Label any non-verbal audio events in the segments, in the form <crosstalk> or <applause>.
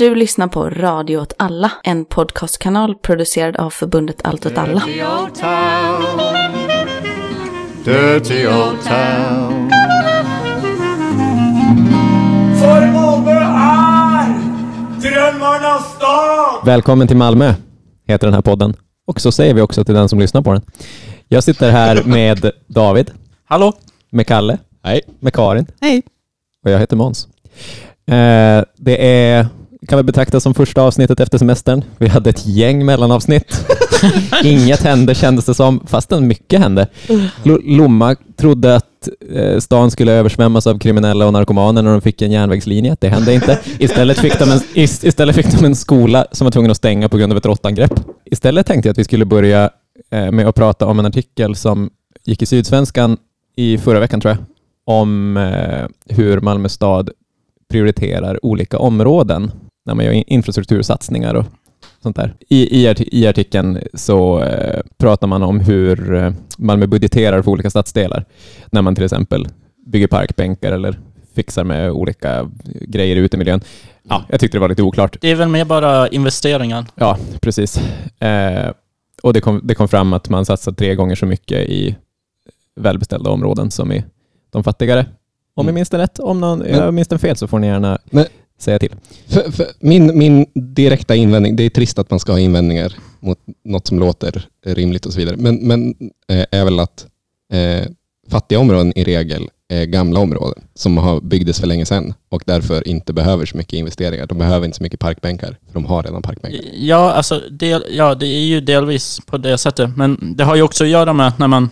Du lyssnar på Radio åt alla, en podcastkanal producerad av förbundet Allt åt alla. Dirty old town. Dirty old town. För Malmö är drömmarnas stad! Välkommen till Malmö, heter den här podden. Och så säger vi också till den som lyssnar på den. Jag sitter här med David, Hallå? med Kalle, Hej. med Karin Hej. och jag heter Måns. Eh, det är, kan vi betrakta som första avsnittet efter semestern. Vi hade ett gäng mellanavsnitt. <laughs> Inget hände kändes det som, fastän mycket hände. Lo- Lomma trodde att eh, stan skulle översvämmas av kriminella och narkomaner när de fick en järnvägslinje. Det hände inte. Istället fick de en, ist- istället fick de en skola som var tvungen att stänga på grund av ett råttangrepp. Istället tänkte jag att vi skulle börja eh, med att prata om en artikel som gick i Sydsvenskan i förra veckan tror jag, om eh, hur Malmö stad prioriterar olika områden när man gör in- infrastruktursatsningar och sånt där. I, i, i artikeln så eh, pratar man om hur eh, Malmö budgeterar för olika stadsdelar. När man till exempel bygger parkbänkar eller fixar med olika grejer ute i miljön. Ja, jag tyckte det var lite oklart. Det är väl mer bara investeringar. Ja, precis. Eh, och det kom, det kom fram att man satsar tre gånger så mycket i välbeställda områden som i de fattigare. Om jag Mm. minns det rätt. Om någon, Men- jag minns den fel så får ni gärna Men- säga till. För, för min, min direkta invändning, det är trist att man ska ha invändningar mot något som låter rimligt och så vidare, men, men eh, är väl att eh, fattiga områden i regel är gamla områden som har byggdes för länge sedan och därför inte behöver så mycket investeringar. De behöver inte så mycket parkbänkar, för de har redan parkbänkar. Ja, alltså del, ja, det är ju delvis på det sättet. Men det har ju också att göra med att när man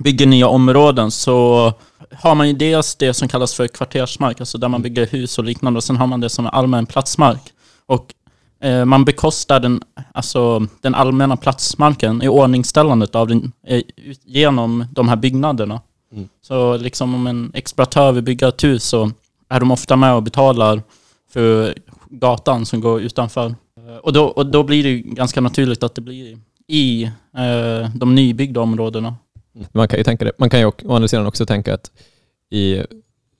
bygger nya områden så har man ju dels det som kallas för kvartersmark, alltså där man bygger hus och liknande. Och sen har man det som är allmän platsmark. Och eh, man bekostar den, alltså, den allmänna platsmarken i ordningställandet av den, eh, genom de här byggnaderna. Mm. Så liksom om en exploatör vill bygga ett hus så är de ofta med och betalar för gatan som går utanför. Eh, Och då, och då blir det ganska naturligt att det blir i eh, de nybyggda områdena. Man kan ju, tänka det. Man kan ju å andra sidan också tänka att i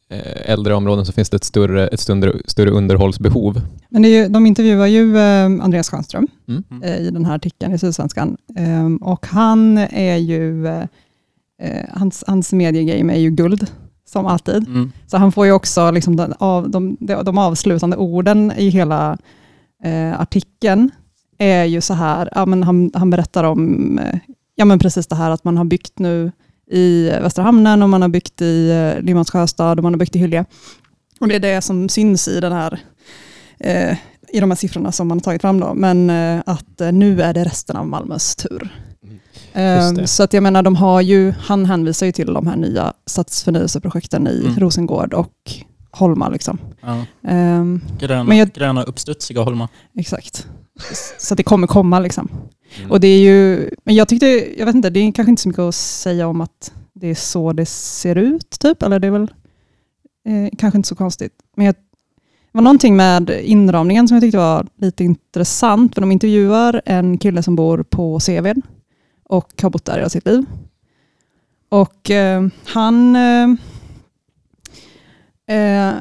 eh, äldre områden så finns det ett större, ett större, större underhållsbehov. Men det är ju, de intervjuar ju eh, Andreas Schönström Mm. eh, i den här artikeln i Sydsvenskan. Och han är ju, hans, hans mediegame är ju guld, som alltid. Mm. Så han får ju också liksom den, av, de, de, de avslutande orden i hela eh, artikeln är ju så här, ja, men han, han berättar om ja, men precis det här att man har byggt nu i Västra Hamnen och man har byggt i eh, Limhamns sjöstad och man har byggt i Hyllie. Och det är det som syns i den här eh, i de här siffrorna som man har tagit fram då, men eh, att eh, nu är det resten av Malmös tur. Just det. Eh, så att jag menar, de har ju, han hänvisar ju till de här nya stadsförnyelseprojekten i Mm. Rosengård och Holma. Liksom. Ja. Ehm, Gröna, jag- gröna uppstudsiga Holma. exakt. Så att det kommer komma. Liksom. Mm. Och det är ju, men jag tyckte, jag vet inte, det är kanske inte så mycket att säga om att det är så det ser ut, typ. Eller det är väl eh, kanske inte så konstigt. Men jag, det var någonting med inramningen som jag tyckte var lite intressant. För de intervjuar en kille som bor på Seved och har bott där hela sitt liv. Och eh, han, eh, eh,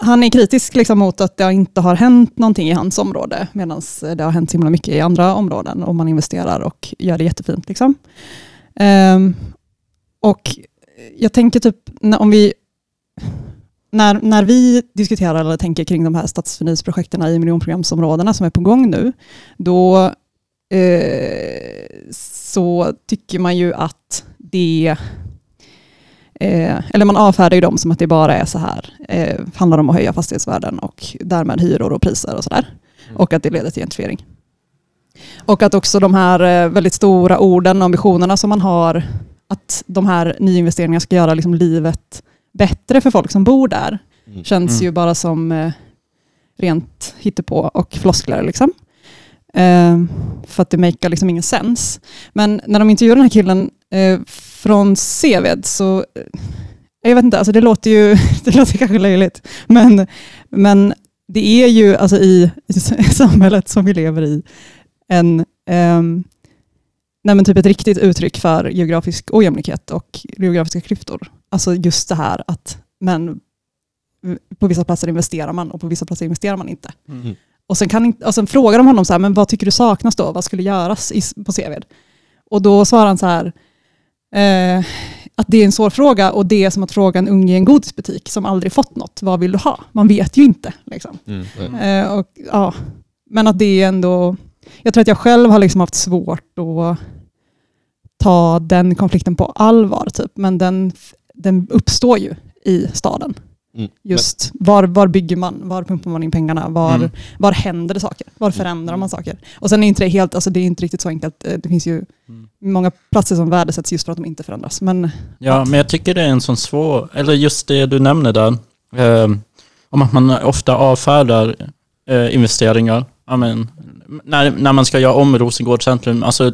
han är kritisk liksom mot att det inte har hänt någonting i hans område, medan det har hänt så himla mycket i andra områden och man investerar och gör det jättefint. Liksom. Um, och jag tänker typ, när, om vi, när, när vi diskuterar eller tänker kring de här stadsförnyelseprojekten i miljonprogramsområdena som är på gång nu, då eh, så tycker man ju att det Eh, eller man avfärdar ju dem som att det bara är så här, eh, handlar om att höja fastighetsvärden och därmed hyror och priser och sådär. Och att det leder till gentrifiering. Och att också de här eh, väldigt stora orden och ambitionerna som man har, att de här nyinvesteringarna ska göra liksom livet bättre för folk som bor där, Mm. känns Mm. ju bara som eh, rent hittepå och floskler. Liksom. Eh, för att det makar liksom ingen sens. Men när de intervjuar den här killen eh, från Seved så, eh, jag vet inte, alltså det låter ju <laughs> det låter kanske löjligt, men, men det är ju alltså i, i <laughs> samhället som vi lever i en, nej men typ ett riktigt uttryck för geografisk ojämlikhet och geografiska klyftor. Alltså just det här att men på vissa platser investerar man och på vissa platser investerar man inte. Mm. Och sen, kan, och sen frågar de honom så här, men vad tycker du saknas då? Vad skulle göras i, på Seved? Och då svarar han så här, eh, att det är en svår fråga och det är som att fråga en unge i en godisbutik som aldrig fått något, vad vill du ha? Man vet ju inte. Liksom. Mm. Eh, och, ja. Men att det är ändå, jag tror att jag själv har liksom haft svårt att ta den konflikten på allvar, typ. men den, den uppstår ju i staden. Mm. Just var, var bygger man, var pumpar man in pengarna, var, Mm. var händer det saker, var förändrar man saker. Och sen är inte det helt, alltså det är inte riktigt så enkelt, Eh, det finns ju Mm. många platser som värdesätts just för att de inte förändras. Men Ja, men jag tycker det är en sån svår, eller just det du nämner där, eh, om att man ofta avfärdar eh, investeringar. Ja, men, när, när man ska göra om Rosengård centrum, alltså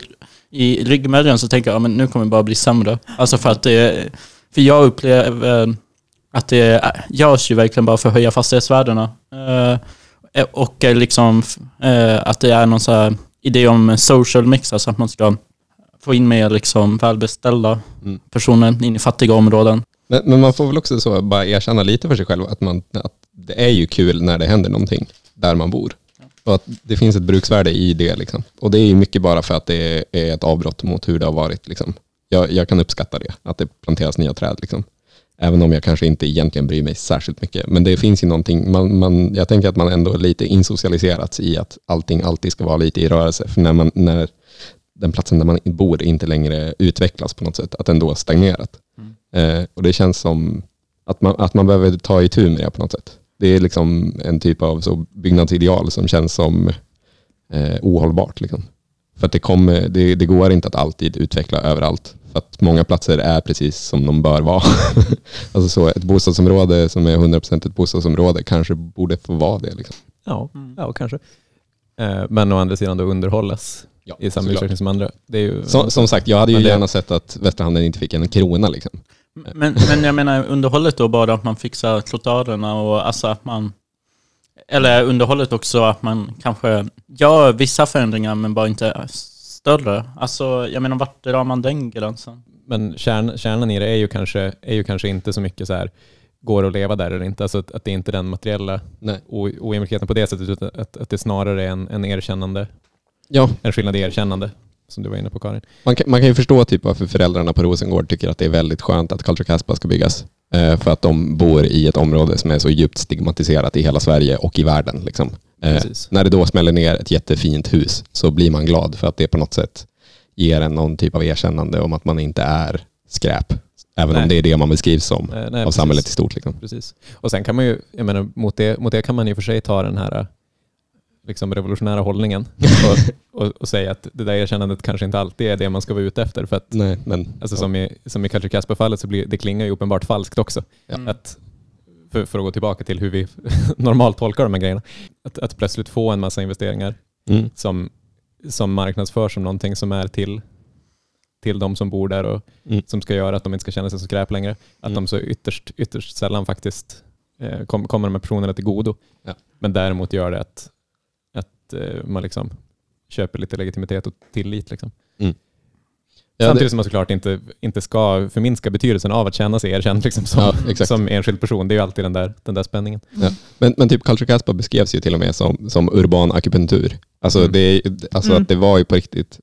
i ryggmärgen så tänker jag, ja, men nu kommer det bara bli sämre. Alltså för att det, för jag upplever att det görs ju verkligen bara för att höja fastighetsvärdena. Eh, och eh, liksom eh, att det är någon så här idé om social mix, alltså att man ska få in mer liksom välbeställda Mm. personer in i fattiga områden. Men, men man får väl också så bara erkänna lite för sig själv att, man, att det är ju kul när det händer någonting där man bor. Och att det finns ett bruksvärde i det. Liksom. Och det är ju mycket bara för att det är ett avbrott mot hur det har varit. Liksom. Jag, jag kan uppskatta det, att det planteras nya träd. Liksom. Även om jag kanske inte egentligen bryr mig särskilt mycket. Men det finns ju någonting, man, man, jag tänker att man ändå är lite insocialiserats i att allting alltid ska vara lite i rörelse. För när, man, när den platsen där man bor inte längre utvecklas på något sätt, att den då har stagnerat. Eh, och det känns som att man, att man behöver ta itu med det på något sätt. Det är liksom en typ av så byggnadsideal som känns som eh, ohållbart. Liksom. För att det, kommer, det, det går inte att alltid utveckla överallt. För att många platser är precis som de bör vara. <laughs> alltså så ett bostadsområde som är 100% ett bostadsområde kanske borde få vara det. Liksom. Ja, Mm. ja kanske. Eh, Men å andra sidan då underhållas Ja, i samma utsträckning som andra. Det är ju, Som, som sagt, jag hade ju det- gärna sett att Västra Hamnen inte fick en krona. Liksom. Men, men jag menar underhållet då bara att man fixar trottoarerna och alltså att man eller underhållet också att man kanske gör vissa förändringar men bara inte större. Alltså jag menar vart drar man den gränsen? Men kärn, kärnan i det är ju, kanske, är ju kanske inte så mycket så här, går det att leva där eller inte? Alltså att, att det är inte den materiella Nej. ojämlikheten på det sättet, utan att, att det snarare är en, en erkännande, Ja, en skillnad i erkännande, som du var inne på Karin. Man kan, man kan ju förstå typ varför föräldrarna på Rosengård tycker att det är väldigt skönt att Culture Casbah ska byggas. Eh, för att de bor i ett område som är så djupt stigmatiserat i hela Sverige och i världen. Liksom. Eh, när det då smäller ner ett jättefint hus så blir man glad för att det på något sätt ger en någon typ av erkännande om att man inte är skräp. Även Nej. om det är det man beskrivs som Eh, nej, av precis. samhället i stort. Liksom. Precis. Och sen kan man ju, jag menar, mot det, mot det kan man ju för sig ta den här liksom revolutionära hållningen <laughs> och, och, och säga att det där erkännandet kanske inte alltid är det man ska vara ute efter. För att, Nej, men, alltså som i, som i Culture Casper-fallet så blir det klingar ju uppenbart falskt också. Ja. Att, för, för att gå tillbaka till hur vi <laughs> normalt tolkar de här grejerna. Att, att plötsligt få en massa investeringar mm, som, som marknadsförs som någonting som är till, till de som bor där och Mm. som ska göra att de inte ska känna sig så skräp längre. Att Mm. de så ytterst, ytterst sällan faktiskt eh, kom, kommer de här personerna till godo. Ja. Men däremot gör det att, att eh, man liksom köper lite legitimitet och tillit. Liksom. Ja, Samtidigt det, som man såklart inte, inte ska förminska betydelsen av att känna sig erkänd liksom, som, Ja, som enskild person. Det är ju alltid den där, den där spänningen. men, men typ Culture Casbah beskrevs ju till och med som, som urban akupunktur. Alltså, Mm. det, alltså Mm. att det var ju på riktigt,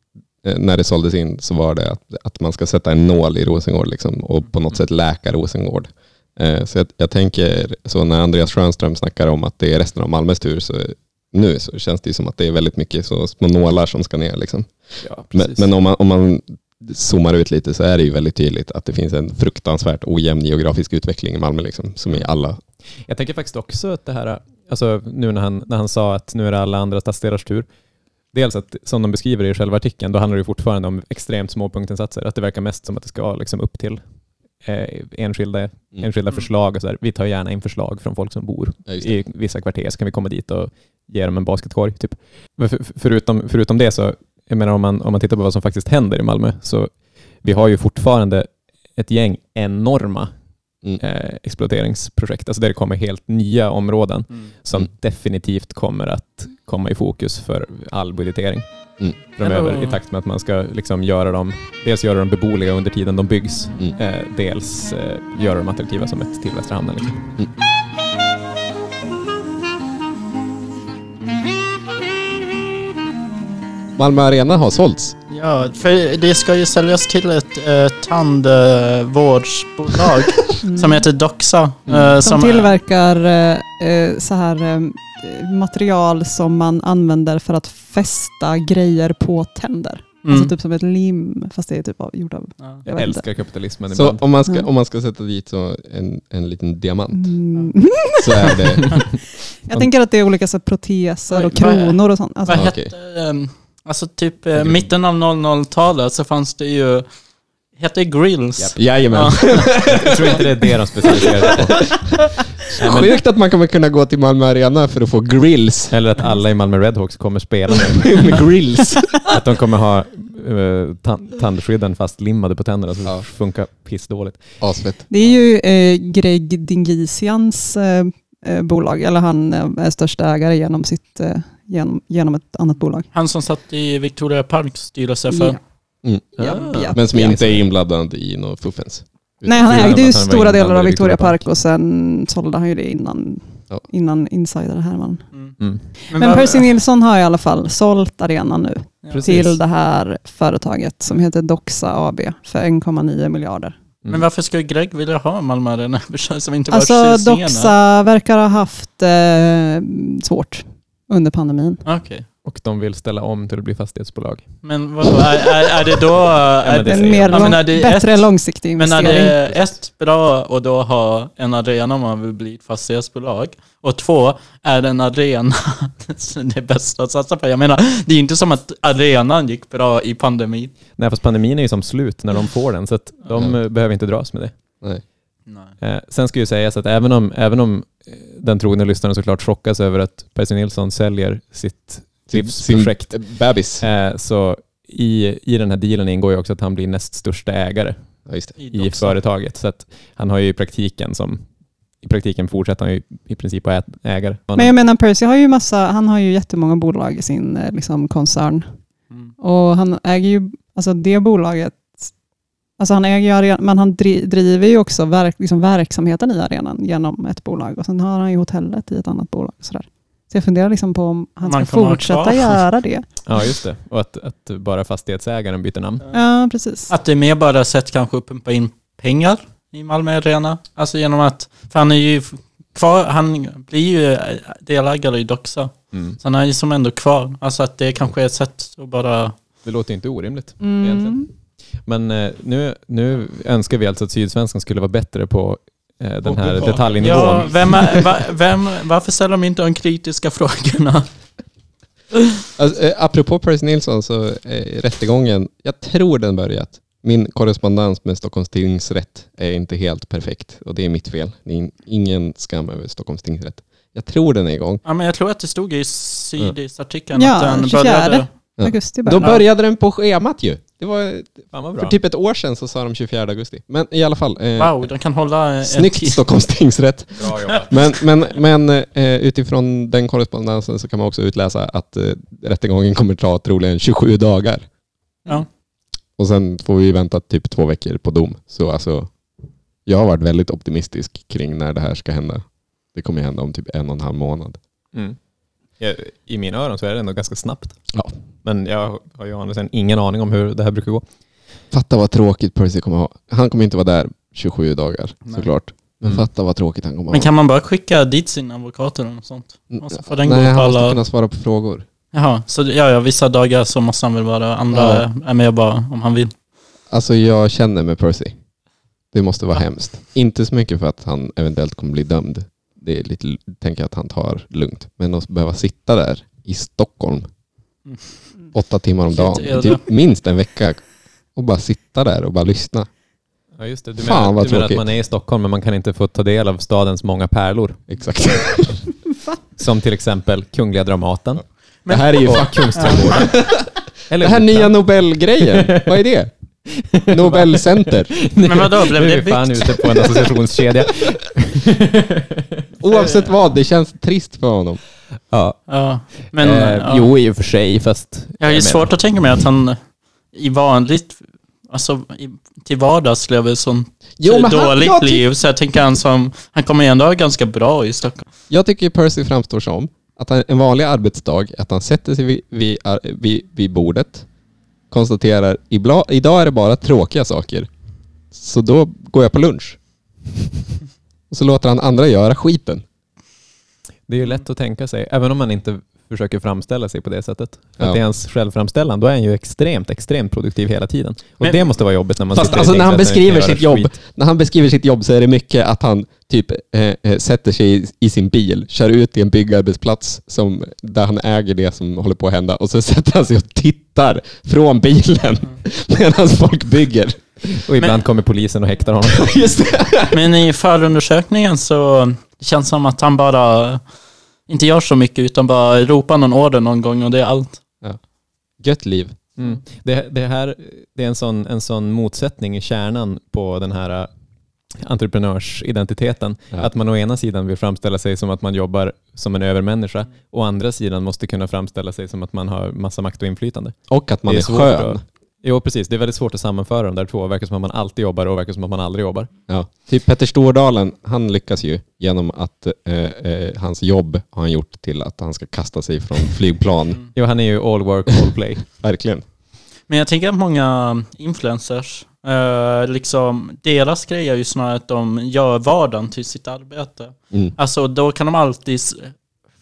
eh, när det såldes in så var det att, att man ska sätta en nål i Rosengård liksom, och på något sätt läka Rosengård. Eh, Så jag, jag tänker, så när Andreas Schönström snackar om att det är resten av Malmös tur så nu så känns det ju som att det är väldigt mycket så små nålar som ska ner. Liksom. Ja, Men, men om, man, om man zoomar ut lite så är det ju väldigt tydligt att det finns en fruktansvärt ojämn geografisk utveckling i Malmö, liksom, som i alla Jag tänker faktiskt också att det här, alltså nu när han, när han sa att nu är det alla andra stadsdelars tur. Dels att, som de beskriver i själva artikeln, då handlar det ju fortfarande om extremt små punktinsatser. Att det verkar mest som att det ska liksom upp till eh, enskilda, Mm. enskilda förslag. Och så där. Vi tar gärna in förslag från folk som bor Ja, det. i vissa kvarter, så kan vi komma dit och ge dem en basketkorg. Typ. För, förutom, förutom det så, jag menar om man, om man tittar på vad som faktiskt händer i Malmö, så vi har ju fortfarande ett gäng enorma Mm. eh, exploateringsprojekt, alltså där det kommer helt nya områden som Mm. definitivt kommer att komma i fokus för all budgetering Mm. framöver i takt med att man ska liksom göra dem, dels göra dem beboeliga under tiden de byggs, Mm. eh, dels eh, göra dem attraktiva som ett till Västra hamnen. Liksom. Malmö Arena har sålts. Ja, för det ska ju säljas till ett eh, tandvårdsbolag <laughs> som heter Doxa. eh, Som tillverkar eh, eh, så här eh, material som man använder för att fästa grejer på tänder. Mm. Alltså typ som ett lim, fast det är typ av, gjort av... Ja. Jag Jag älskar kapitalismen Så ibland. om man ska, Mm. om man ska sätta dit så en, en liten diamant Mm. <laughs> så är det... Jag tänker att det är olika så proteser Vad- och kronor och sånt. Alltså, Vad hette... ehm, alltså typ eh, mitten av 00-talet så fanns det ju... Hette Grills. Jajamän. Jag tror inte det är det de specialiserar sig på. Nej, men, Sjukt att man kommer kunna gå till Malmö Arena för att få grills. eller att alla i Malmö Redhawks kommer spela med. <laughs> med grills. Att de kommer ha uh, tan- tandskydden fastlimmade på tänderna så Ja. det funkar pissdåligt. Asfett. Det är ju eh, Greg Dingisians eh, eh, bolag, eller han eh, är största ägare genom, sitt, eh, genom, genom ett annat bolag. Han som satt i Victoria Parks styrelse för... Ja. Mm. Ja, ja. Men som Ja. inte är inblandad i något fuffens. Nej, han ägde ju stora delar av Victoria Park och sen sålde han ju det innan, Ja. innan Insider Herman. Mm. Mm. Men vad- Percy Nilsson har i alla fall sålt arenan nu Ja. Precis. till det här företaget som heter Doxa AB för 1.9 miljarder. Men varför skulle Greg vilja ha Malmö Arena? <laughs> Det känns som inte var Alltså. Doxa verkar ha haft eh, svårt under pandemin. Okej. Och de vill ställa om till att bli fastighetsbolag. Men vadå, är, är, är det då... <laughs> Är, men det En mer. Ja, lång, är det bättre ett- långsiktig men är investering. det ett bra att då ha en arena om man vill bli ett fastighetsbolag? Och två, är en arena <laughs> det bästa att satsa på? Jag menar, det är ju inte som att arenan gick bra i pandemin. Nej, fast pandemin är ju som slut när de får den, så att de Ja. eh, behöver inte dras med det. Nej. Nej. Eh, sen ska ju sägas att även om, även om eh, den trogna lyssnaren såklart chockas över att Percy Nilsson säljer sitt livsprojekt, Sin bebis. eh, så i, i den här dealen ingår ju också att han blir näst största ägare Ja, just det. i Doxa. företaget. Så att han har ju i praktiken som i praktiken fortsätter han ju i princip att ägare. Men jag menar Percy har ju massa, han har ju jättemånga bolag i sin eh, liksom, koncern. Mm. Och han äger ju, alltså det bolaget, alltså han äger ju arenan, men han dri, driver ju också verk, liksom verksamheten i arenan genom ett bolag. Och sen har han ju hotellet i ett annat bolag. och Sådär. Så jag funderar liksom på om han Man ska fortsätta göra det. <laughs> Ja, just det. Och att, att bara fastighetsägaren byter namn. Ja, precis. Att det är mer bara sätt kanske att pumpa in pengar i Malmö Arena. Alltså genom att, för han är ju kvar, han blir ju delägare i Doxa. Mm. Så han är ju som ändå kvar. Alltså att det kanske är ett sätt att bara... Det låter inte orimligt Mm. egentligen. Men eh, nu, nu önskar vi alltså att Sydsvenskan skulle vara bättre på eh, den här detaljnivån. Ja, vem är, <laughs> va, vem, varför ställer de inte de kritiska frågorna? Alltså, eh, apropå Percy Nilsson så eh, rättegången, jag tror den börjat. Min korrespondens med Stockholms tingsrätt är inte helt perfekt och det är mitt fel. Det är in- ingen skam över Stockholms tingsrätt. Jag tror den är igång. Ja, men jag tror att det stod i Sydis-artikeln Ja, att den 24. började... Ja. Augusti Då bara. började den på schemat ju. Det var, för typ ett år sedan så sa de 24 augusti. Men i alla fall. Eh, Wow, den kan hålla en Snyggt. <laughs> Stockholms tingsrätt. Bra jobbat. Men, men, men eh, utifrån den korrespondensen så kan man också utläsa att eh, rättegången kommer ta troligen 27 dagar. Ja. Och sen får vi vänta typ två veckor på dom. Så alltså, jag har varit väldigt optimistisk kring när det här ska hända. Det kommer hända om typ en och en halv månad. Mm. I mina öron så är det ändå ganska snabbt. Ja. Men jag har ju å andra sidan ingen aning om hur det här brukar gå. Fatta vad tråkigt Percy kommer ha. Han kommer inte vara där 27 dagar Nej. såklart. Men Mm. fatta vad tråkigt han kommer ha. Men kan man bara skicka dit sin advokat eller något sånt? Mm, Och så får den gå Nej, på han måste alla... kunna svara på frågor. Jaha, så ja, ja, vissa dagar så måste han väl vara, andra Ja. är med bara om han vill. Alltså jag känner med Percy. Det måste vara Ja. hemskt. Inte så mycket för att han eventuellt kommer bli dömd. Det är lite, tänker jag att han tar lugnt. Men att behöva sitta där i Stockholm Mm. Åtta timmar om dagen, typ minst en vecka och bara sitta där och bara lyssna. Ja, just det. Du, Fan, menar, vad du menar att man är i Stockholm men man kan inte få ta del av stadens många pärlor. Exakt. <laughs> Som till exempel Kungliga Dramaten det här är ju. <laughs> Kungsträdgården. <laughs> Eller Det här nya Nobelgrejen, vad är det? Nobelcenter. Men vadå, blev Nu är det vi fan byggt? ute på en associationskedja. Oavsett vad, det känns trist för honom. Ja. Ja, men... eh, ja. Jo, i och för sig, fast... Jag har ju svårt att tänka mig att han i vanligt, alltså i, till vardags lever ett sånt Jo, han- dåligt ty- liv. Så jag tänker han som, han kommer ändå ha ganska bra i Stockholm. Jag tycker Percy framstår som att han, en vanlig arbetsdag är att han sätter sig vid, vid, vid, vid bordet, konstaterar ibla, idag är det bara tråkiga saker. Så då går jag på lunch. <laughs> Och så låter han andra göra skiten. Det är ju lätt att tänka sig, även om man inte försöker framställa sig på det sättet. Ja. att det är hans självframställan, då är han ju extremt, extremt produktiv hela tiden. Och Men- det måste vara jobbigt när man Fast alltså när han beskriver sitt jobb, skit. när han beskriver sitt jobb så är det mycket att han typ eh, eh, sätter sig i, i sin bil, kör ut till en byggarbetsplats som, där han äger det som håller på att hända och så <laughs> sätter han sig och tittar från bilen <laughs> medan folk bygger. Och ibland Men- kommer polisen och häktar honom. <laughs> Just det. Men i förundersökningen så det känns som att han bara inte gör så mycket utan bara ropar någon order någon gång och det är allt. Gött liv. Mm. Det, det här det är en sån, en sån motsättning i kärnan på den här äh, entreprenörsidentiteten. Ja. Att man å ena sidan vill framställa sig som att man jobbar som en övermänniska och å andra sidan måste kunna framställa sig som att man har massa makt och inflytande. Och att man Det är, svårt skön. att- Jo, precis. Det är väldigt svårt att sammanföra de där två. Det verkar som att man alltid jobbar och verkar som att man aldrig jobbar. Ja. Typ Petter Stordalen, han lyckas ju genom att eh, eh, hans jobb har han gjort till att han ska kasta sig från <laughs> flygplan. Jo, han är ju all work, all play. <laughs> Verkligen. Men jag tänker att många influencers, eh, liksom, deras grej är ju snarare att de gör vardagen till sitt arbete. Mm. Alltså då kan de alltid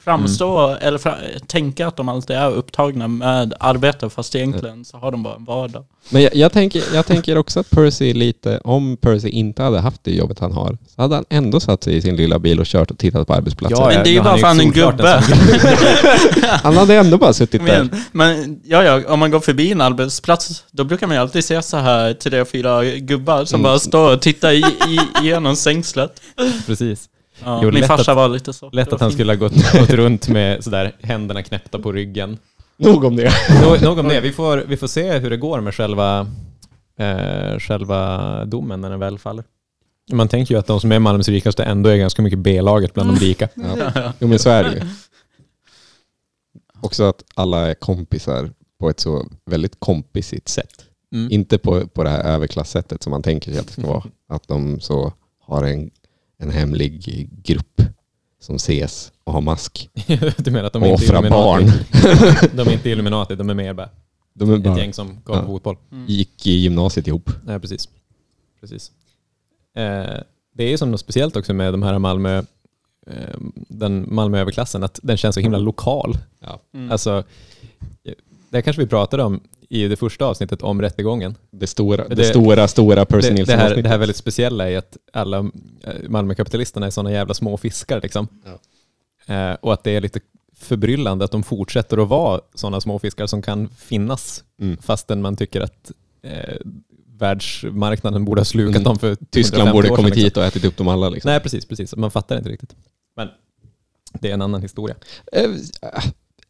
framstå, eller fra, tänka att de alltid är upptagna med arbete fast egentligen så har de bara en vardag. Men jag, jag, tänker, jag tänker också att Percy lite, om Percy inte hade haft det jobbet han har, så hade han ändå satt sig i sin lilla bil och kört och tittat på arbetsplatser. Men det är ju bara för han är en gubbe. <laughs> Han hade ändå bara suttit där. Men, men ja, ja, om man går förbi en arbetsplats, då brukar man ju alltid se så här tre, fyra gubbar som Mm. bara står och tittar i, i, igenom stängslet. Precis. Ja, Jo, min lätt farsa att- var lite så. Lätt att han skulle ha gått, gått runt med sådär händerna knäppta på ryggen. Nog om det. <laughs> Nog, nog om det. Vi får, vi får se hur det går med själva, eh, själva domen när den väl faller. Man tänker ju att de som är Malmös rikaste ändå är ganska mycket B-laget bland de rika. <laughs> Ja. Jo men så är det ju. Också att alla är kompisar på ett så väldigt kompisigt sätt. Mm. Inte på, på det här överklassättet som man tänker sig att det ska vara. <laughs> Att de så har en, en hemlig grupp som ses och har mask <laughs> du menar att de inte är offrar barn. <laughs> De är inte Illuminati, de är mer bara De är ett bara, gäng som kollar Ja. på fotboll. gick i gymnasiet ihop. Nej, precis. precis. Eh, det är ju som något speciellt också med de här Malmö, eh, den Malmö-överklassen, att den känns så himla lokal. Ja. Mm. Alltså, det här kanske vi pratade om i det första avsnittet om rättegången. Det stora, det, Det- stora, stora Percy Det, det, här, det här väldigt speciella är att alla eh, Malmökapitalisterna är sådana jävla små fiskar. Liksom. Eh, och att det är lite förbryllande att de fortsätter att vara sådana små fiskar som kan finnas Mm. fastän man tycker att eh, världsmarknaden borde ha slukat Mm. dem för Tyskland 150 borde sedan, kommit liksom. hit och ätit upp dem alla. Liksom. Nej, precis, precis. Man fattar inte riktigt. Men det är en annan historia.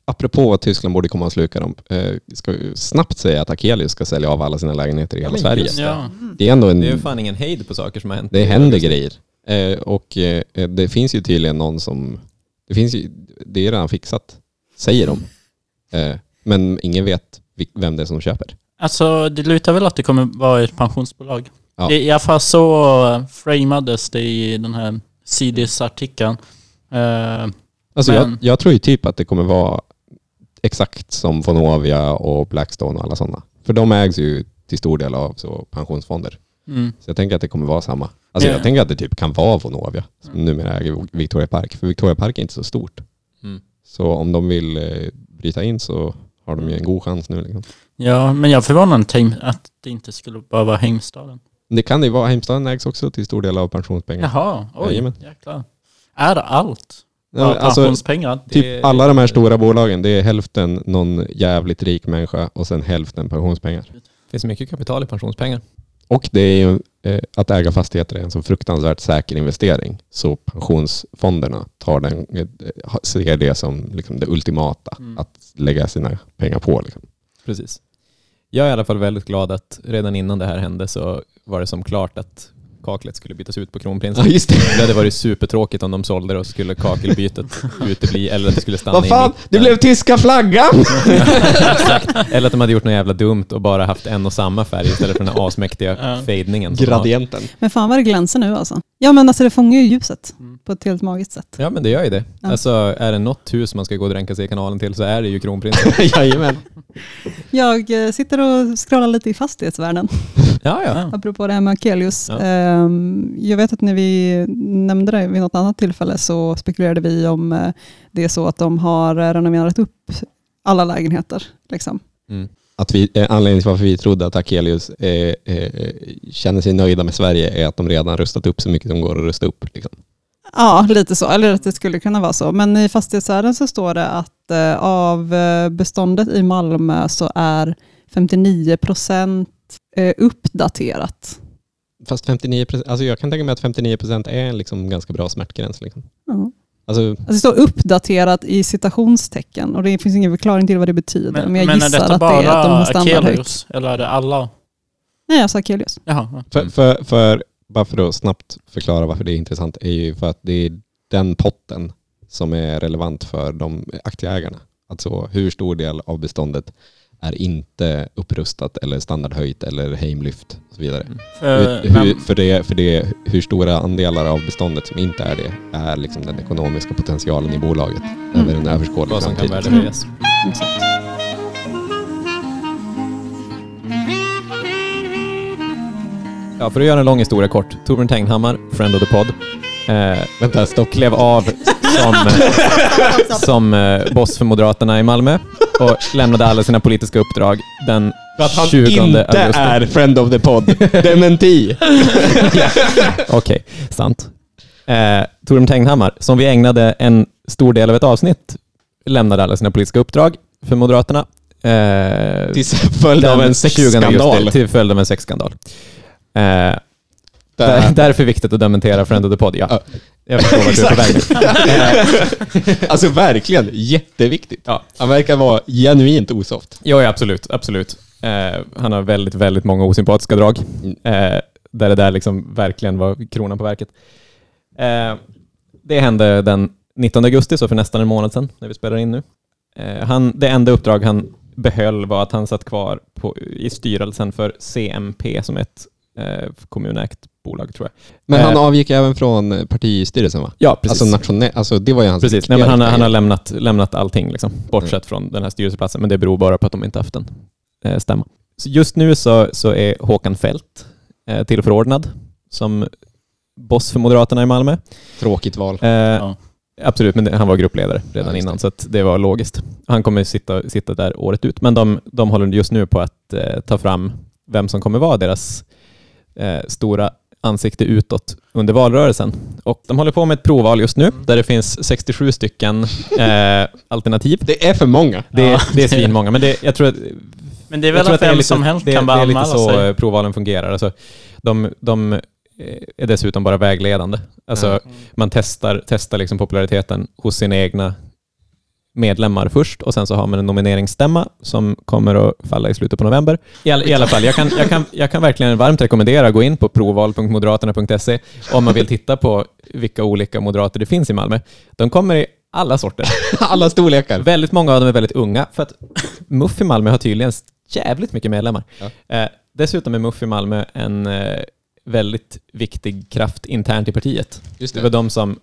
Apropå att Tyskland borde komma och sluka dem. Eh, ska vi snabbt säga att Akelius ska sälja av alla sina lägenheter i Ja, hela men Sverige. det. Ja. Det är ändå en... Det är ju fan ingen hejd på saker som har hänt. Det händer grejer. Eh, och eh, det finns ju tydligen någon som... Det finns ju... Det är redan fixat, säger de. Eh, men ingen vet vem det är som köper. Alltså det lutar väl att det kommer vara ett pensionsbolag. Ja. Det, I alla fall så eh, framades det i den här CDs-artikeln. Eh, Alltså Men- jag, jag tror ju typ att det kommer vara exakt som Vonovia och Blackstone och alla sådana. För de ägs ju till stor del av så pensionsfonder. mm. Så jag tänker att det kommer vara samma. Alltså Ja. jag tänker att det typ kan vara Vonovia som numera äger Victoria Park. För Victoria Park är inte så stort. Mm. Så om de vill eh, bryta in så har de ju en god chans nu. Liksom. Ja, men jag förvånar mig att det inte skulle bara vara Heimstaden. Det kan det ju vara. Heimstaden ägs också till stor del av pensionspengar. Jaha, oj, Jajamän. jäklar. Är det allt? Ja, alltså, pensionspengar? Det- typ alla de här stora bolagen, det är hälften någon jävligt rik människa och sen hälften pensionspengar. Det finns mycket kapital i pensionspengar. Och det är ju eh, att äga fastigheter är en så fruktansvärt säker investering. Så pensionsfonderna tar den, eh, ser det som liksom det ultimata Mm. att lägga sina pengar på. Liksom. Precis. Jag är i alla fall väldigt glad att redan innan det här hände så var det som klart att kaklet skulle bytas ut på Ja, kronprinsen. just det. <laughs> Det hade varit supertråkigt om de sålde det och skulle kakelbytet <laughs> utebli, eller att det skulle stanna Vad fan, det blev tyska flaggan! <laughs> Eller att de hade gjort något jävla dumt och bara haft en och samma färg istället för den här asmäktiga Ja. fejdningen. Gradienten. Men fan vad det glänser nu alltså. Ja men alltså det fångar ju ljuset på ett helt magiskt sätt. Ja men det gör ju det. Ja. Alltså är det något hus man ska gå och dränka sig i kanalen till så är det ju kronprinsen. <laughs> Jajamän. Jag eh, sitter och scrollar lite i fastighetsvärlden, <laughs> Ja, ja. Apropå det här med Akelius. Ja. Ehm, Jag vet att när vi nämnde det vid något annat tillfälle så spekulerade vi om eh, det är så att de har eh, renoverat upp alla lägenheter. Liksom. Mm. Att vi, eh, anledningen till varför vi trodde att Akelius eh, eh, känner sig nöjda med Sverige är att de redan rustat upp så mycket de går att rusta upp. Liksom. Ja, lite så. Eller att det skulle kunna vara så. Men i fastighetsvärlden så står det att eh, av eh, beståndet i Malmö så är 59 procent eh, uppdaterat. Fast 59% alltså jag kan tänka mig att 59 procent är en liksom ganska bra smärtgräns. Liksom. Ja. Alltså, Alltså det står uppdaterat i citationstecken och det finns ingen förklaring till vad det betyder. Men, jag men är gissar detta att det är att de har bara standardhöjt. Akelius? Eller är det alla? Nej, jag sa Akelius. Jaha. ja. för, för, för, bara för att snabbt förklara varför det är intressant, är ju för att det är den potten som är relevant för de aktieägarna. Alltså hur stor del av beståndet är inte upprustat eller standardhöjt eller heimlyft och så vidare. För, hur, hur, för, det, för det, hur stora andelar av beståndet som inte är det är liksom den ekonomiska potentialen i bolaget över en överskådlig Vad som kan framtid. värdehöjas. Exakt. Ja, för att göra en lång historia kort. Torbjörn Tegnhammar, friend of the pod, eh, Vänta, stopp. klev av som, <laughs> som eh, boss för Moderaterna i Malmö och lämnade alla sina politiska uppdrag den För att han 20 inte augusti. är friend of the pod. <laughs> Dementi. <laughs> Okej, sant. Eh, Torbjörn Tegnhammar, som vi ägnade en stor del av ett avsnitt, lämnade alla sina politiska uppdrag för Moderaterna. Eh, Till följd av den en 20 sexskandal. Till följd av en sexskandal. Eh, där, Där. <laughs> därför viktigt att dementera Friend of the Pod, ja. Ja. Jag förstår vart du är på väg <laughs> Alltså verkligen, jätteviktigt. Ja. Han verkar vara genuint osoft. Ja, absolut. absolut. Eh, han har väldigt, väldigt många osympatiska drag. Mm. Eh, där det där liksom verkligen var kronan på verket. Eh, det hände den 19 augusti, så för nästan en månad sedan, när vi spelar in nu. Eh, han, det enda uppdrag han behöll var att han satt kvar på, i styrelsen för CMP, som är ett kommunägt bolag, tror jag. Men Eh. han avgick även från partistyrelsen va? Ja, precis. Alltså nationell, alltså det var ju hans Precis, Nej, men han, har- han har lämnat, lämnat allting, liksom, bortsett från den här styrelseplatsen, men det beror bara på att de inte haft en eh, stämma. Så just nu så, så är Håkan Fält eh, tillförordnad som boss för Moderaterna i Malmö. Tråkigt val. Eh, Absolut, men han var gruppledare redan Ja, innan, det. så att det var logiskt. Han kommer sitta, sitta där året ut, men de, de håller just nu på att eh, ta fram vem som kommer vara deras eh, stora ansikte utåt under valrörelsen. Och de håller på med ett provval just nu, där det finns 67 stycken eh, alternativ. Det är för många. Det, Ja, det är svinmånga, men det, jag tror att men det är väl att det vem som helst det, kan det bara är lite anmäla så sig. provvalen fungerar. Alltså, de, de eh, är dessutom bara vägledande. Alltså, Ja. Man testar, testar liksom populariteten hos sina egna medlemmar först och sen så har man en nomineringsstämma som kommer att falla i slutet på november. I, all, i alla fall, jag kan, jag, kan, jag kan verkligen varmt rekommendera att gå in på provval.moderaterna.se om man vill titta på vilka olika moderater det finns i Malmö. De kommer i alla sorter. <laughs> Alla storlekar. Väldigt många av dem är väldigt unga, för att MUF i Malmö har tydligen jävligt mycket medlemmar. Ja. Eh, dessutom är MUF i Malmö en eh, väldigt viktig kraft internt i partiet. Just Det var de som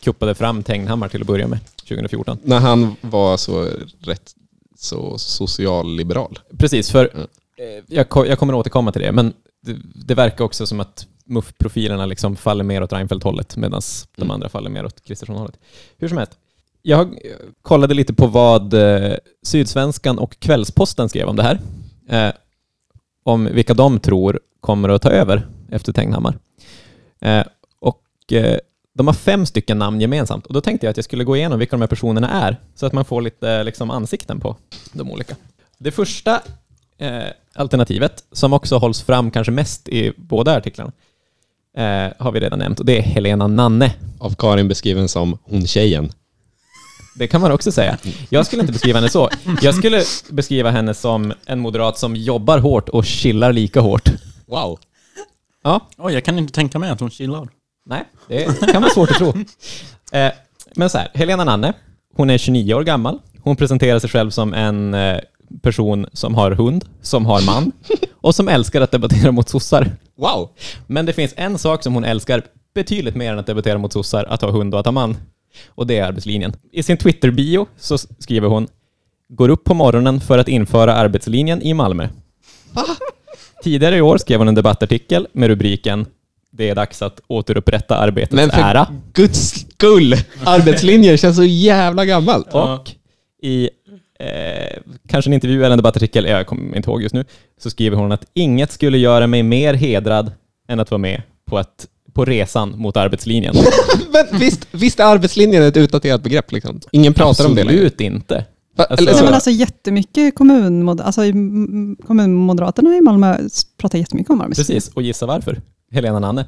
kuppade fram Tegnhammar till att börja med 2014. När han var så rätt så socialliberal. Precis, för Mm. eh, jag, jag kommer återkomma till det, men det, det verkar också som att MUF-profilerna liksom faller mer åt Reinfeldt-hållet medan de Mm. andra faller mer åt Kristersson-hållet. Hur som helst, jag eh, kollade lite på vad eh, Sydsvenskan och Kvällsposten skrev om det här. Eh, om vilka de tror kommer att ta över efter Tegnhammar. Eh, och eh, de har fem stycken namn gemensamt och då tänkte jag att jag skulle gå igenom vilka de här personerna är så att man får lite liksom, ansikten på de olika. Det första eh, alternativet, som också hålls fram kanske mest i båda artiklarna, eh, har vi redan nämnt och det är Helena Nanne. Av Karin beskriven som hon tjejen. Det kan man också säga. Jag skulle inte beskriva henne så. Jag skulle beskriva henne som en moderat som jobbar hårt och chillar lika hårt. Wow. Ja, Oj, jag kan inte tänka mig att hon chillar. Nej, det kan vara svårt att tro. Eh, men så här, Helena Nanne, hon är 29 år gammal. Hon presenterar sig själv som en eh, person som har hund, som har man <laughs> och som älskar att debattera mot sossar. Wow! Men det finns en sak som hon älskar betydligt mer än att debattera mot sossar, att ha hund och att ha man. Och det är arbetslinjen. I sin Twitter-bio så skriver hon Går upp på morgonen för att införa arbetslinjen i Malmö. Tidigare i år skrev hon en debattartikel med rubriken Det är dags att återupprätta arbetets Men för ära. guds skull! Arbetslinjen känns så jävla gammalt. Och i eh, kanske en intervju eller en debattartikel, jag kommer inte ihåg just nu, så skriver hon att inget skulle göra mig mer hedrad än att vara med på, ett, på resan mot arbetslinjen. <laughs> Men visst, visst är arbetslinjen ett utdaterat begrepp? Liksom? Ingen pratar om det längre. Absolut inte. Alltså- Nej, men alltså jättemycket kommunmod alltså, kommunmoderaterna i Malmö pratar jättemycket om arbetsliv. Precis, och gissa varför? Helena Nanne.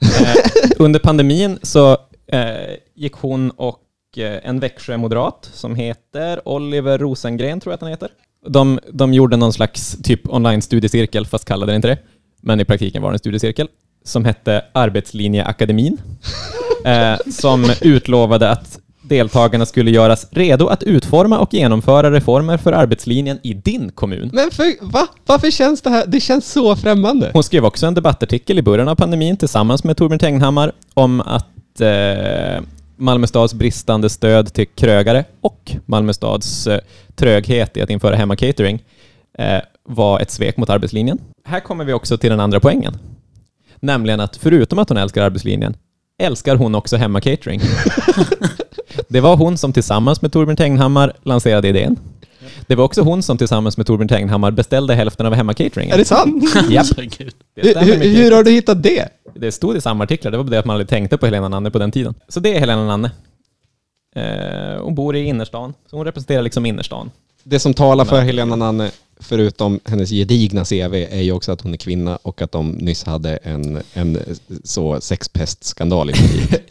Eh, under pandemin så eh, gick hon och eh, en Växjö-moderat som heter Oliver Rosengren, tror jag att han heter. De, de gjorde någon slags typ online-studiecirkel, fast kallade det inte det. Men i praktiken var det en studiecirkel som hette Arbetslinjeakademin. Eh, som utlovade att deltagarna skulle göras redo att utforma och genomföra reformer för arbetslinjen i din kommun. Men för, va? Varför känns det här? Det känns så främmande. Hon skrev också en debattartikel i början av pandemin tillsammans med Torbjörn Tegnhammar om att eh, Malmö stads bristande stöd till krögare och Malmö stads eh, tröghet i att införa hemma-catering eh, var ett svek mot arbetslinjen. Här kommer vi också till den andra poängen. Nämligen att förutom att hon älskar arbetslinjen älskar hon också hemma-catering. <laughs> Det var hon som tillsammans med Torbjörn Tegnhammar lanserade idén. Det var också hon som tillsammans med Torbjörn Tegnhammar beställde hälften av hemma-cateringen. Är det sant? <laughs> Japp. <laughs> Det hur, har du hittat det? Det stod i samma artiklar, det var det att man aldrig tänkte på Helena Nanne på den tiden. Så det är Helena Nanne. Eh, hon bor i innerstan, så hon representerar liksom innerstan. Det som talar för Helena Nanne, förutom hennes gedigna CV, är ju också att hon är kvinna och att de nyss hade en, en så sexpestskandal i.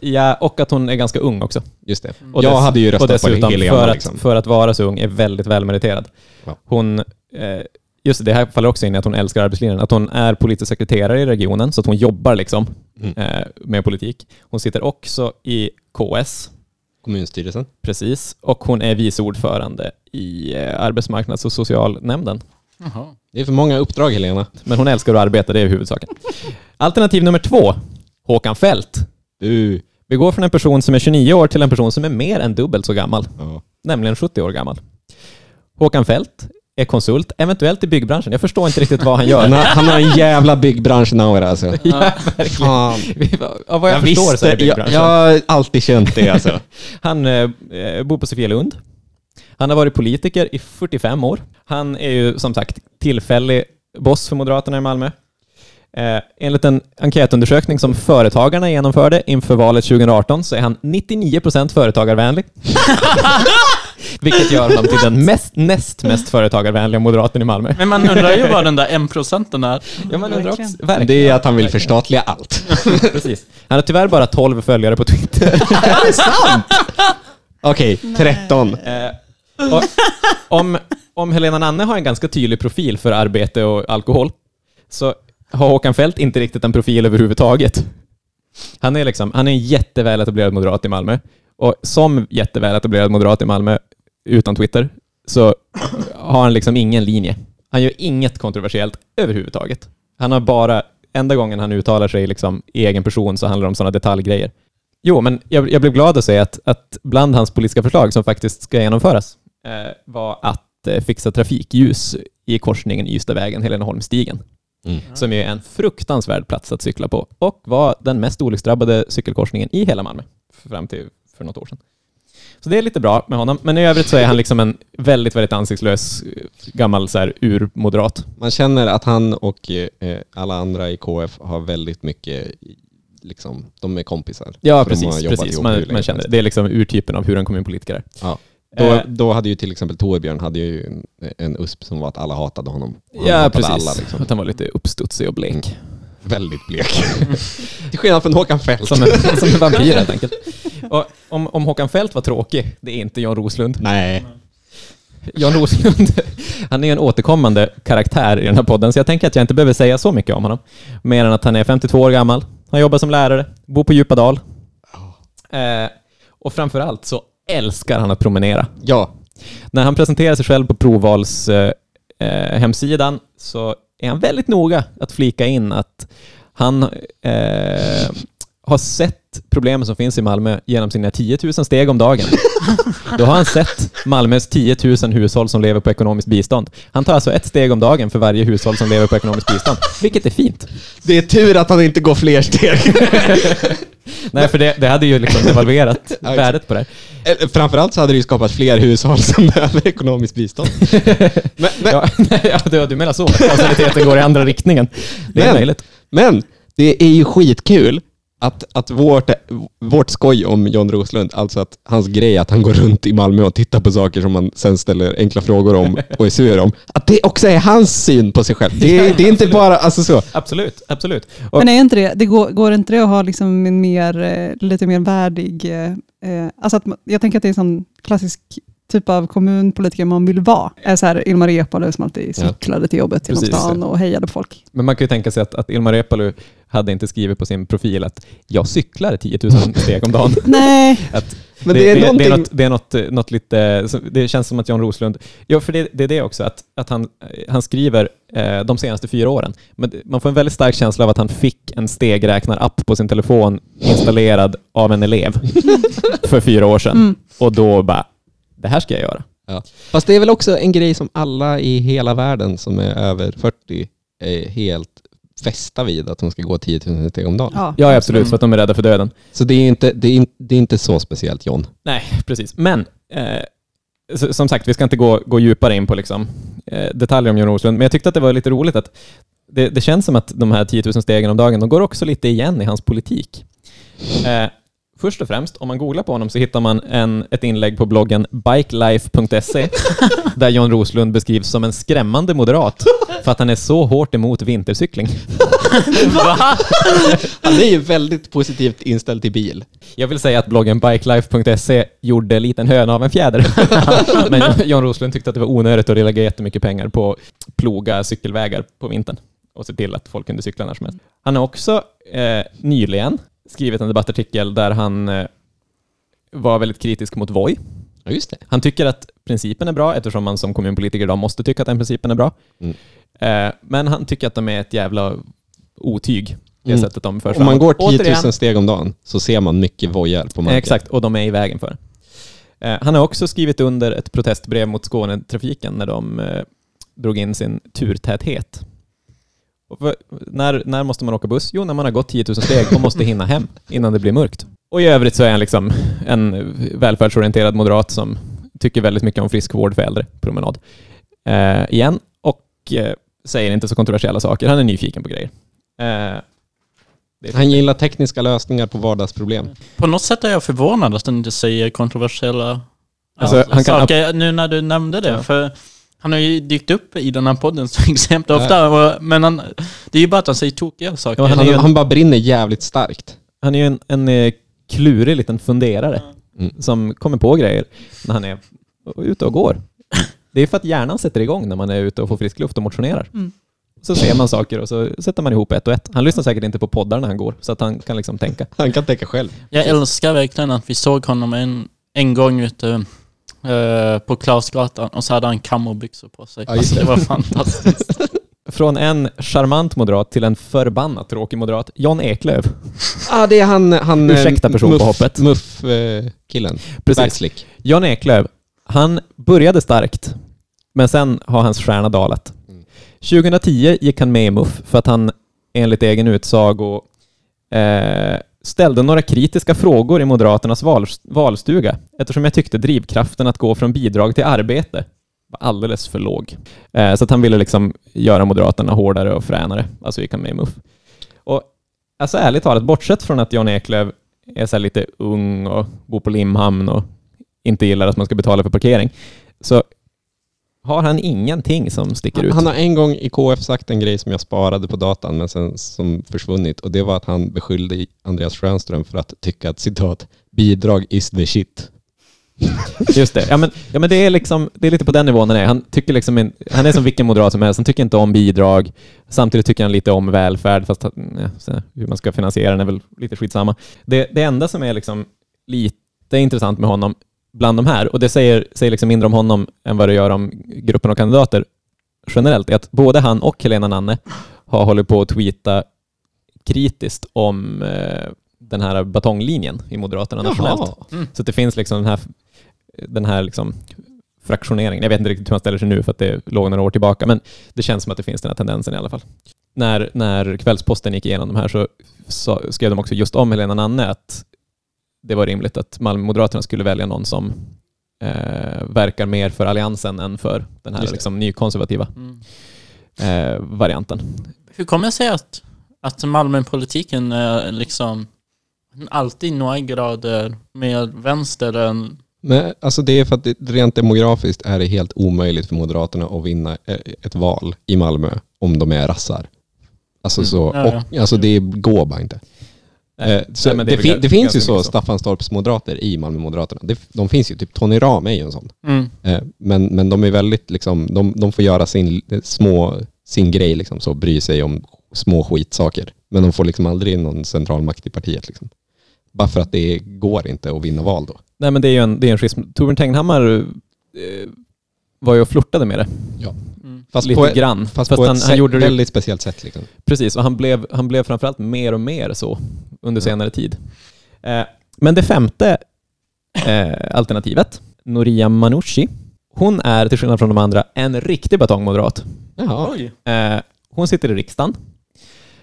<laughs> Ja, och att hon är ganska ung också. Just det. Och jag dess- hade ju och röstat på dessutom, Helena. för att, liksom. för att vara så ung, är väldigt välmeriterad. Ja. Hon, eh, just det, det här faller också in i att hon älskar arbetslinjen. Att hon är politisk sekreterare i regionen, så att hon jobbar liksom Mm. eh, med politik. Hon sitter också i KS, Kommunstyrelsen. precis, och hon är vice ordförande i eh, arbetsmarknads och socialnämnden. Jaha. Det är för många uppdrag Helena. Men hon älskar att arbeta, det är huvudsaken. Alternativ nummer två, Håkan Fält. Du. Vi går från en person som är 29 år till en person som är mer än dubbelt så gammal, Ja. nämligen 70 år gammal. Håkan Fält är konsult, eventuellt i byggbranschen. Jag förstår inte riktigt vad han Han, gör. <laughs> har, han har en jävla byggbranschen-aura alltså. ja, verkligen. Fan. Av vad jag, förstår så är det jag, byggbranschen. jag har alltid känt det alltså. <laughs> Han eh, eh, bor på Sofielund. Han har varit politiker i 45 år. Han är ju som sagt tillfällig boss för Moderaterna i Malmö. Eh, enligt en enkätundersökning som Företagarna genomförde inför valet 2018 så är han 99% företagarvänlig. <laughs> Vilket gör honom till den mest, näst mest företagarvänliga moderaten i Malmö. Men man undrar ju vad <laughs> den där en procenten är. Ja, man undrar också, verkligen. Det är att han vill förstatliga allt. <laughs> Precis. Han har tyvärr bara 12 följare på Twitter. <laughs> är det sant? Okej, 13. Eh, och, om, om Helena Nanne har en ganska tydlig profil för arbete och alkohol, så har Håkan Fält inte riktigt en profil överhuvudtaget. Han är, liksom, han är en jätteväl etablerad moderat i Malmö. Och som jätteväl etablerad moderat i Malmö, utan Twitter, så har han liksom ingen linje. Han gör inget kontroversiellt överhuvudtaget. Han har bara, enda gången han uttalar sig liksom i egen person så handlar det om sådana detaljgrejer. Jo, men jag, jag blev glad att se att, att bland hans politiska förslag som faktiskt ska genomföras eh, var att eh, fixa trafikljus i korsningen Ystadvägen-Heleneholmsstigen. Mm. Som är en fruktansvärd plats att cykla på och var den mest olycksdrabbade cykelkorsningen i hela Malmö fram till för något år sedan. Så det är lite bra med honom, men i övrigt så är han liksom en väldigt, väldigt ansiktslös eh, gammal så här, urmoderat. Man känner att han och eh, alla andra i KF har väldigt mycket, liksom, de är kompisar. Ja, precis. precis. Man, man känner det. är liksom urtypen av hur en kommunpolitiker är. Ja. Då, Eh. då hade ju till exempel Torbjörn hade ju en, en USP som var att alla hatade honom. Han Ja, hatade precis. Alla, liksom. Att han var lite uppstudsig och blek. Väldigt blek. <laughs> till skillnad från Håkan Fält. Som en, som en vampyr helt enkelt. <laughs> Och om, om Håkan Fält var tråkig, det är inte Jan Roslund. Nej. Jan Roslund, han är en återkommande karaktär i den här podden, så jag tänker att jag inte behöver säga så mycket om honom. Mer än att han är 52 år gammal, han jobbar som lärare, bor på Djupadal. Eh, och framför allt så älskar han att promenera. Ja, När han presenterar sig själv på provvals eh, eh, hemsidan så är han väldigt noga att flika in att han eh, har sett problemen som finns i Malmö genom sina 10 000 steg om dagen. <laughs> Då har han sett Malmös 10 000 hushåll som lever på ekonomiskt bistånd. Han tar alltså ett steg om dagen för varje hushåll som lever på ekonomiskt bistånd, vilket är fint. det är tur att han inte går fler steg. <laughs> Nej, för det, det hade ju liksom devalverat <laughs> värdet på det. Eh, Framförallt så hade det ju skapat fler hushåll som <laughs> behöver ekonomiskt bistånd. <laughs> Men, men, Ja, nej, ja, du, menar så, kausaliteten går i andra riktningen. Det är Men- möjligt. Men det är ju skitkul att, att vårt, vårt skoj om John Roslund, alltså att hans grej att han går runt i Malmö och tittar på saker som man sen ställer enkla frågor om <laughs> och är sur om, att det också är hans syn på sig själv. Det är, det är inte bara, alltså så. Absolut, absolut. Och, Men är inte det, det går, går inte det att ha liksom en mer, eh, lite mer värdig, eh, eh, alltså att, jag tänker att det är en sån klassisk typ av kommunpolitiker man vill vara. Är så här Ilmar Reepalu som alltid cyklade till jobbet genom stan och hejade på folk. men man kan ju tänka sig att, att Ilmar Reepalu hade inte skrivit på sin profil att jag cyklar 10 000 <laughs> steg om dagen. Nej, <laughs> Att Men det är det, det, någonting... är något, det är något, eh, något lite, det känns som att John Roslund, ja för det, det är det också, att, att han, han skriver eh, de senaste fyra åren. Men det- man får en väldigt stark känsla av att han fick en stegräknarapp på sin telefon installerad av en elev <laughs> för fyra år sedan. Mm. Och då bara, det här ska jag göra. Ja. Fast det är väl också en grej som alla i hela världen som är över 40 är helt fästa vid, att de ska gå 10 000 steg om dagen. ja. Ja, absolut, för att de är rädda för döden. Så det är, inte, det, är, det är inte så speciellt John. Nej, precis. Men eh, som sagt, vi ska inte gå, gå djupare in på liksom, eh, detaljer om Jon Roslund, men jag tyckte att det var lite roligt att det, det känns som att de här 10 000 stegen om dagen, de går också lite igen i hans politik. Eh, först och främst, om man googlar på honom så hittar man en, ett inlägg på bloggen bikelife.se <laughs> där Jon Roslund beskrivs som en skrämmande moderat för att han är så hårt emot vintercykling. <laughs> Va? <laughs> Han är ju väldigt positivt inställd till bil. Jag vill säga att bloggen bikelife.se gjorde liten höna av en fjäder. Men Jon Roslund tyckte att det var onödigt att lägga jättemycket pengar på ploga cykelvägar på vintern och se till att folk kunde cykla när som helst. Han har också eh, nyligen skrivit en debattartikel där han eh, var väldigt kritisk mot Voi. Ja, just det. Han tycker att principen är bra eftersom man som kommunpolitiker idag måste tycka att den principen är bra. Mm. Eh, men han tycker att de är ett jävla otyg, det Mm. sättet de förs Om man går 10 000 Återigen, steg om dagen så ser man mycket vojar på marken. Exakt, och de är i vägen för. Eh, han har också skrivit under ett protestbrev mot Skånetrafiken när de drog in sin turtäthet. För, när, när måste man åka buss? Jo, när man har gått 10 000 steg och måste hinna hem innan det blir mörkt. Och i övrigt så är han liksom en välfärdsorienterad moderat som tycker väldigt mycket om friskvård för äldre, promenad. Eh, igen, och eh, säger inte så kontroversiella saker. Han är nyfiken på grejer. Eh, Han gillar tekniska lösningar på vardagsproblem. På något sätt är jag förvånad att han inte säger kontroversiella Alltså, saker nu när du nämnde det. Ja. För han har ju dykt upp i den här podden så <laughs> extremt ofta. Och, men han, det är ju bara att han säger tokiga saker. Ja, Han, han, en- bara brinner jävligt starkt. Han är ju en, en eh, klurig liten funderare Mm. som kommer på grejer när han är ute och går. Det är för att hjärnan sätter igång när man är ute och får frisk luft och motionerar. Mm. Så ser man saker och så sätter man ihop ett och ett. Han lyssnar säkert inte på poddar när han går, så att han kan liksom tänka. Han kan tänka själv. Jag älskar verkligen att vi såg honom en, en gång ute eh, på Klausgatan och så hade han kammobyxor på sig. Ja, alltså, det. var fantastiskt. <laughs> Från en charmant moderat till en förbannat tråkig moderat. John Eklöf. ah, det är han... han eh, Ursäkta person på muff- hoppet. Muff-killen. Precis. Backslick. John Eklöf, han började starkt, men sen har hans stjärna dalat. Mm. 2010 gick han med i MUF för att han enligt egen utsago eh, ställde några kritiska frågor i Moderaternas val, valstuga eftersom jag tyckte drivkraften att gå från bidrag till arbete var alldeles för låg. Eh, så att han ville liksom göra Moderaterna hårdare och fränare, alltså gick han med i MUF. Och alltså ärligt talat, bortsett från att John Eklöf är så lite ung och bor på Limhamn och inte gillar att man ska betala för parkering, så har han ingenting som sticker Han, ut. han har en gång i KF sagt en grej som jag sparade på datan men sen som försvunnit och det var att han beskyllde Andreas Schönström för att tycka att citat bidrag is the shit. <laughs> Just det. Ja, men, ja, men det, är liksom, det är lite på den nivån han är. Han, tycker liksom, han är som vilken moderat som helst. Han tycker inte om bidrag. Samtidigt tycker han lite om välfärd, fast ja, hur man ska finansiera den är väl lite skitsamma. Det, det enda som är liksom lite intressant med honom bland de här, och det säger, säger liksom mindre om honom än vad det gör om gruppen av kandidater generellt, är att både han och Helena Nanne har hållit på att tweeta kritiskt om eh, den här batonglinjen i Moderaterna nationellt. Jaha. Så det finns liksom den här, den här liksom fraktioneringen. Jag vet inte riktigt hur han ställer sig nu för att det låg några år tillbaka, men det känns som att det finns den här tendensen i alla fall. När, när Kvällsposten gick igenom de här så, så skrev de också just om Helena Nanne att det var rimligt att Malmö-Moderaterna skulle välja någon som eh, verkar mer för Alliansen än för den här liksom, nykonservativa Mm. eh, varianten. Hur kommer det sig att, att Malmöpolitiken är liksom alltid några grader mer vänster än... Men alltså det är för att rent demografiskt är det helt omöjligt för Moderaterna att vinna eh, ett val i Malmö om de är rassar. Alltså, Mm. så, och, alltså det går bara inte. Eh, så Nej, men det, väl fin, det finns ju så mycket Staffanstorps moderater i Malmö Moderaterna. Det, de finns ju, typ Tony Ram är ju en sån. Mm. Eh, men, men de är väldigt liksom, de, de får göra sin, eh, små, sin grej liksom, så bry sig om små skitsaker. Men de får liksom aldrig någon central makt i partiet liksom. Bara för att det går inte att vinna val då. Nej men det är ju en, det är en schism. Torbjörn Tegnhammar eh, var ju och flörtade med det. Mm. Fast Lite på, ett- grann. Fast, Fast på han- ett han gjorde det- väldigt speciellt sätt. Liksom. Precis, och han blev, han blev framförallt mer och mer så under senare tid. Eh, men det femte eh, alternativet, Noria Manouchi, hon är till skillnad från de andra en riktig batongmoderat. Jaha. Eh, hon sitter i riksdagen,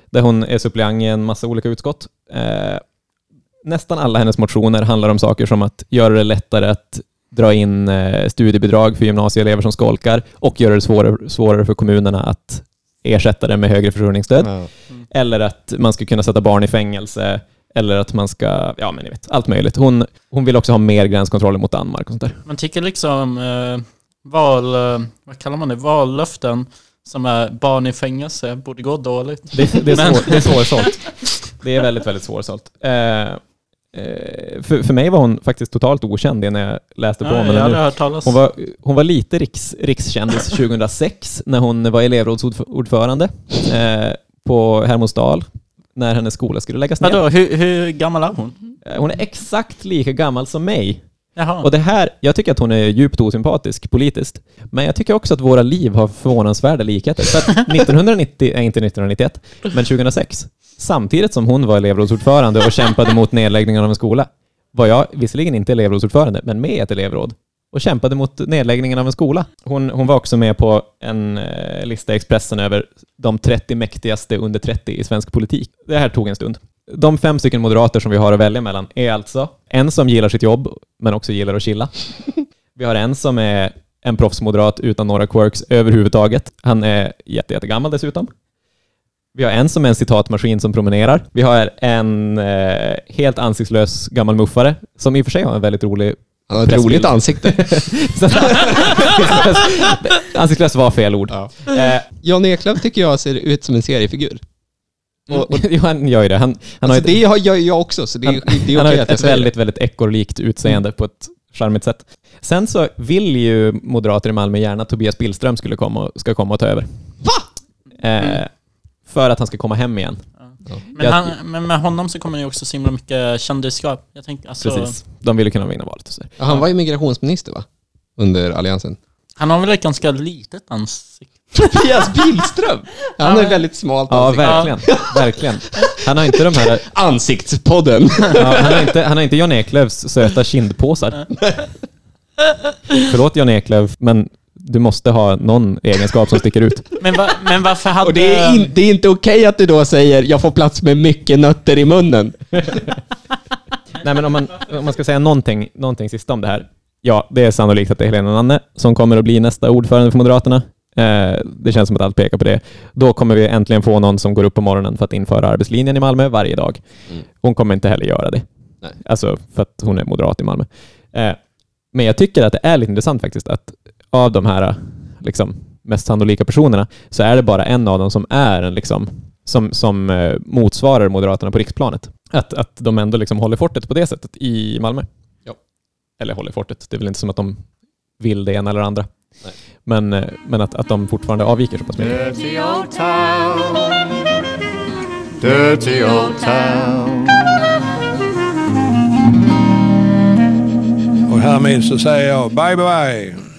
där hon är suppleant i en massa olika utskott. Eh, nästan alla hennes motioner handlar om saker som att göra det lättare att dra in studiebidrag för gymnasieelever som skolkar och göra det svårare, svårare för kommunerna att ersätta det med högre försörjningsstöd. Ja. Eller att man ska kunna sätta barn i fängelse. Eller att man ska, ja men ni vet, allt möjligt. Hon, hon vill också ha mer gränskontroller mot Danmark och sånt där. Man tycker liksom eh, val... Eh, vad kallar man det? Vallöften som är barn i fängelse borde gå dåligt. Det, det, är, svår, det är svårsålt. Det är väldigt, väldigt svårsålt. Eh, för, för mig var hon faktiskt totalt okänd när jag läste på Ja, om jag henne hade nu. hört talas Hon var, hon var lite riks, rikskändis <laughs> 2006 när hon var elevrådsordförande eh, på Hermodsdal när hennes skola skulle läggas ner. Vadå, hur, hur gammal är hon? Eh, Hon är exakt lika gammal som mig. Jaha. Och det här, jag tycker att hon är djupt osympatisk politiskt, men jag tycker också att våra liv har förvånansvärda likheter. För att <laughs> 1990, nej inte 1991, men 2006, samtidigt som hon var elevrådsordförande och kämpade mot nedläggningen av en skola, var jag visserligen inte elevrådsordförande, men med i ett elevråd och kämpade mot nedläggningen av en skola. Hon, hon var också med på en eh, lista i Expressen över de 30 mäktigaste under 30 i svensk politik. Det här tog en stund. De fem stycken moderater som vi har att välja mellan är alltså en som gillar sitt jobb, men också gillar att chilla. Vi har en som är en proffsmoderat utan några quirks överhuvudtaget. Han är jätte, jättegammal dessutom. Vi har en som är en citatmaskin som promenerar. Vi har en eh, helt ansiktslös gammal muffare som i och för sig har en väldigt rolig Han har ett roligt ansikte. <laughs> <laughs> Ansiktslös var fel ord. Ja. Eh, Jan Eklöf tycker jag ser ut som en seriefigur. Och, och, <laughs> jo, han gör ju det. Han, han har alltså, ju det har- gör jag också, så det, är- han, det är han har okej att jag ett säger väldigt, väldigt ekorrlikt utseende på ett charmigt sätt. Sen så vill ju moderater i Malmö gärna att Tobias Billström skulle komma, och- ska komma och ta över. Va? Eh, för att han ska komma hem igen. men, jag- han, men med honom så kommer det ju också så himla mycket kändisskap. Jag tänkte, alltså, Precis. De vill ju kunna vinna valet. Och så. Ja, Han var ju migrationsminister va? Under alliansen. Han har väl ett ganska litet ansikte? <laughs> Tobias Billström! Han har väldigt smalt Ja, ansikte. verkligen. verkligen. Han har inte de här... <laughs> Ansiktspodden. Ja, han, har inte, han har inte Jan Eklövs söta kindpåsar. Förlåt Jan Eklöf, men du måste ha någon egenskap som sticker ut. <laughs> Men, va, men varför hade... Och det är, in, det är inte okej att du då säger jag får plats med mycket nötter i munnen. <laughs> Nej, men om man, om man ska säga någonting, någonting sista om det här. Ja, det är sannolikt att det är Helena Nanne som kommer att bli nästa ordförande för Moderaterna. Eh, det känns som att allt pekar på det. Då kommer vi äntligen få någon som går upp på morgonen för att införa arbetslinjen i Malmö varje dag. Mm. Hon kommer inte heller göra det. Nej. Alltså för att hon är moderat i Malmö. Eh, men jag tycker att det är lite intressant faktiskt att av de här liksom, mest sannolika personerna så är det bara en av dem som är en liksom, som, som eh, motsvarar Moderaterna på riksplanet. Att, att de ändå liksom håller fortet på det sättet i Malmö. eller håller fortet. Det är väl inte som att de vill det ena eller andra. Men, eh, men att, att de fortfarande avviker så pass mycket. Dirty old town. Dirty old town. Och härmed så säger jag bye bye.